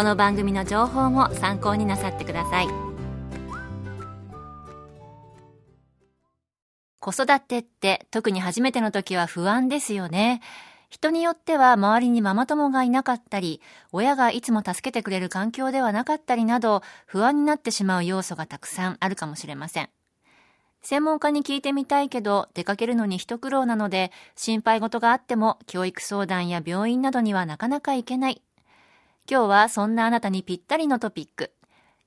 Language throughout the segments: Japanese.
この番組の情報も参考になさってください子育てって特に初めての時は不安ですよね人によっては周りにママ友がいなかったり、親がいつも助けてくれる環境ではなかったりなど、不安になってしまう要素がたくさんあるかもしれません。専門家に聞いてみたいけど出かけるのに一苦労なので心配事があっても教育相談や病院などにはなかなか行けない。今日はそんなあなたにぴったりのトピック。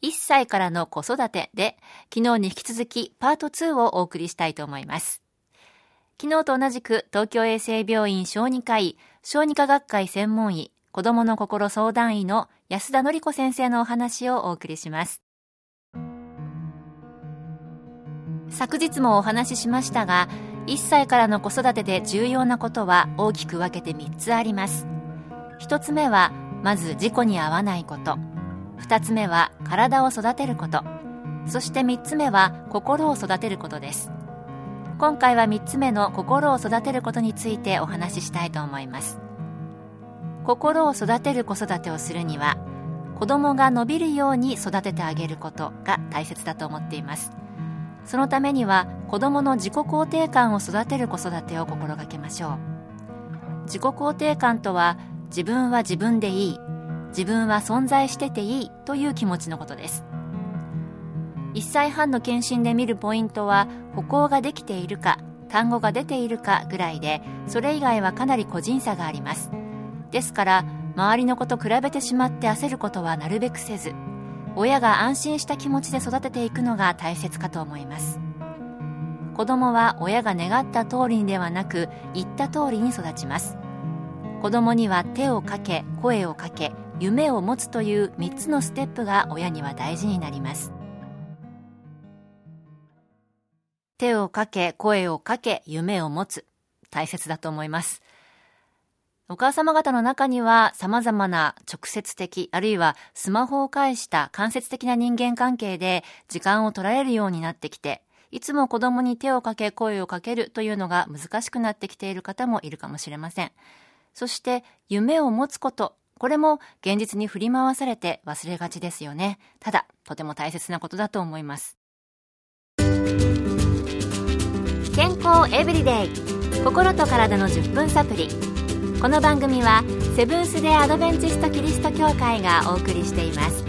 1歳からの子育てで昨日に引き続きパート2をお送りしたいと思います。昨日と同じく東京衛生病院小児科医小児科学会専門医子供の心相談医の安田典子先生のお話をお送りします。昨日もお話ししましたが1歳からの子育てで重要なことは大きく分けて3つあります1つ目はまず事故に遭わないこと。2つ目は体を育てること。そして3つ目は心を育てることです。今回は3つ目の心を育てることについてお話ししたいと思います。心を育てる子育てをするには子供が伸びるように育ててあげることが大切だと思っています。そのためには子どもの自己肯定感を育てる子育てを心がけましょう。自己肯定感とは自分は自分でいい。自分は存在してていい。という気持ちのことです。1歳半の検診で見るポイントは歩行ができているか単語が出ているかぐらいでそれ以外はかなり個人差があります。ですから周りの子と比べてしまって焦ることはなるべくせず親が安心した気持ちで育てていくのが大切かと思います。子供は親が願った通りにではなく言った通りに育ちます。子供には手をかけ声をかけ夢を持つという3つのステップが親には大事になります。手をかけ声をかけ夢を持つ。大切だと思います。お母様方の中には様々な直接的、あるいはスマホを介した間接的な人間関係で時間を取られるようになってきて、いつも子供に手をかけ声をかけるというのが難しくなってきている方もいるかもしれません。そして夢を持つこと、これも現実に振り回されて忘れがちですよね。ただ、とても大切なことだと思います。健康エブリデイ心と体の10分サプリこの番組はセブンス・デ・アドベンチスト・キリスト教会がお送りしています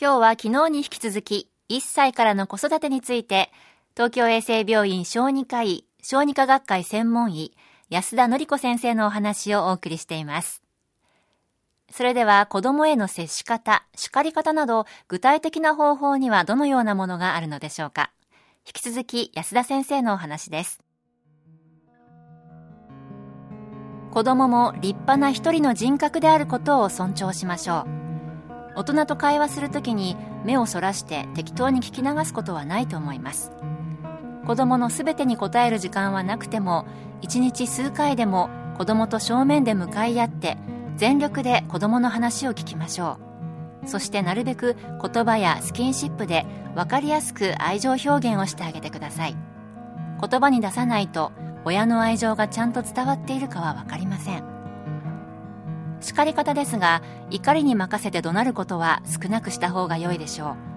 今日は昨日に引き続き1歳からの子育てについて東京衛生病院小児科医小児科学会専門医安田典子先生のお話をお送りしていますそれでは子供への接し方、叱り方など具体的な方法にはどのようなものがあるのでしょうか引き続き安田先生のお話です。子供も立派な一人の人格であることを尊重しましょう。大人と会話するときに目をそらして適当に聞き流すことはないと思います。子供のすべてに答える時間はなくても、一日数回でも子供と正面で向かい合って、全力で子供の話を聞きましょう。そしてなるべく言葉やスキンシップで分かりやすく愛情表現をしてあげてください。言葉に出さないと親の愛情がちゃんと伝わっているかは分かりません。叱り方ですが怒りに任せて怒鳴ることは少なくした方が良いでしょう。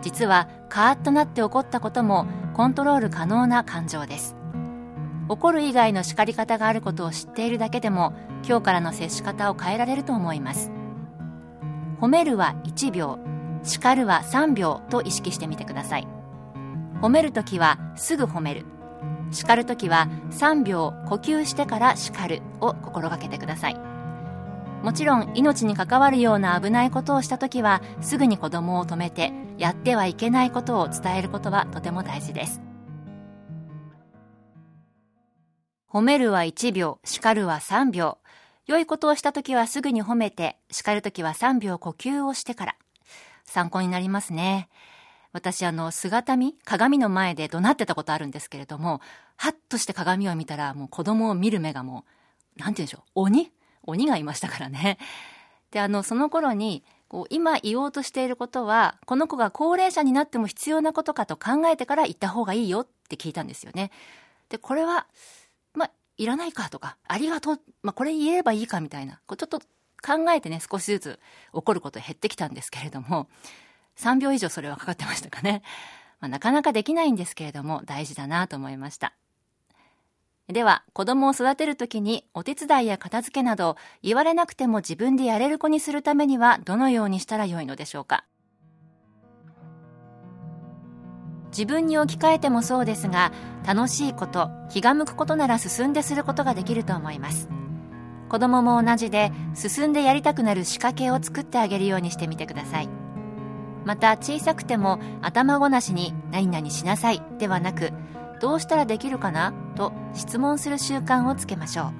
実はカーッとなって怒ったこともコントロール可能な感情です。怒る以外の叱り方があることを知っているだけでも今日からの接し方を変えられると思います。褒めるは1秒叱るは3秒と意識してみてください。褒めるときはすぐ褒める。叱るときは3秒呼吸してから叱るを心がけてください。もちろん命に関わるような危ないことをしたときはすぐに子供を止めてやってはいけないことを伝えることはとても大事です。褒めるは1秒叱るは3秒。良いことをしたときはすぐに褒めて叱るときは3秒呼吸をしてから。参考になりますね。私あの姿見鏡の前で怒鳴ってたことあるんですけれどもハッとして鏡を見たらもう子供を見る目がもうなんて言うんでしょう鬼鬼がいましたからね であのその頃にこう今言おうとしていることはこの子が高齢者になっても必要なことかと考えてから言った方がいいよって聞いたんですよねでこれはまあいらないかとかありがとう、まあ、これ言えればいいかみたいなこうちょっと考えてね少しずつ怒ること減ってきたんですけれども3秒以上それはかかってましたかね。まあ、なかなかできないんですけれども大事だなと思いました。では、子供を育てるときにお手伝いや片付けなど言われなくても自分でやれる子にするためにはどのようにしたらよいのでしょうか？自分に置き換えてもそうですが楽しいこと気が向くことなら進んですることができると思います。子供も同じで進んでやりたくなる仕掛けを作ってあげるようにしてみてください。また小さくても頭ごなしに何々しなさいではなくどうしたらできるかな？と質問する習慣をつけましょ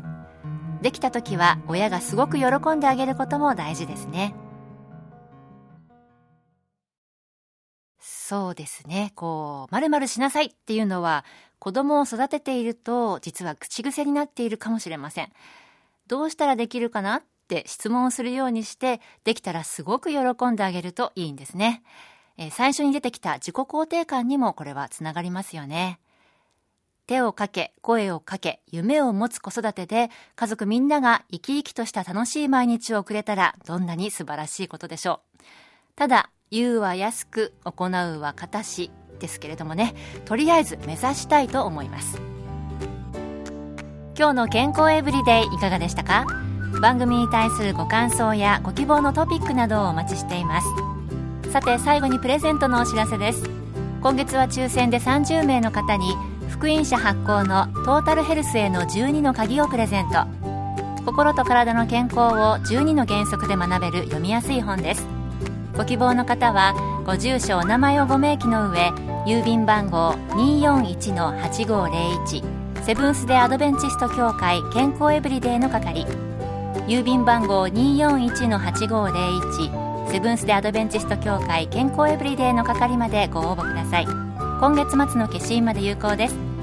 う。できた時は親がすごく喜んであげることも大事ですね。そうですね。こう「まるしなさい」っていうのは子供を育てていると実は口癖になっているかもしれません。どうしたらできるかな？って質問をするようにして、できたらすごく喜んであげるといいんですね。えー、最初に出てきた自己肯定感にもこれはつながりますよね。手をかけ、声をかけ、夢を持つ子育てで、家族みんなが生き生きとした楽しい毎日を送れたら、どんなに素晴らしいことでしょう。ただ、言うは安く、行うは形ですけれどもね、とりあえず目指したいと思います。今日の健康エブリデイいかがでしたか？番組に対するご感想やご希望のトピックなどをお待ちしていますさて最後にプレゼントのお知らせです今月は抽選で30名の方に福音社発行のトータルヘルスへの12の鍵をプレゼント。心と体の健康を12の原則で学べる読みやすい本です。ご希望の方はご住所お名前をご明記の上郵便番号241-8501セブンス・デ・アドベンチスト協会健康エブリデイの係。郵便番号241-8501セブンス・デ・アドベンチスト協会健康エブリデイの係までご応募ください。今月末の消印まで有効です。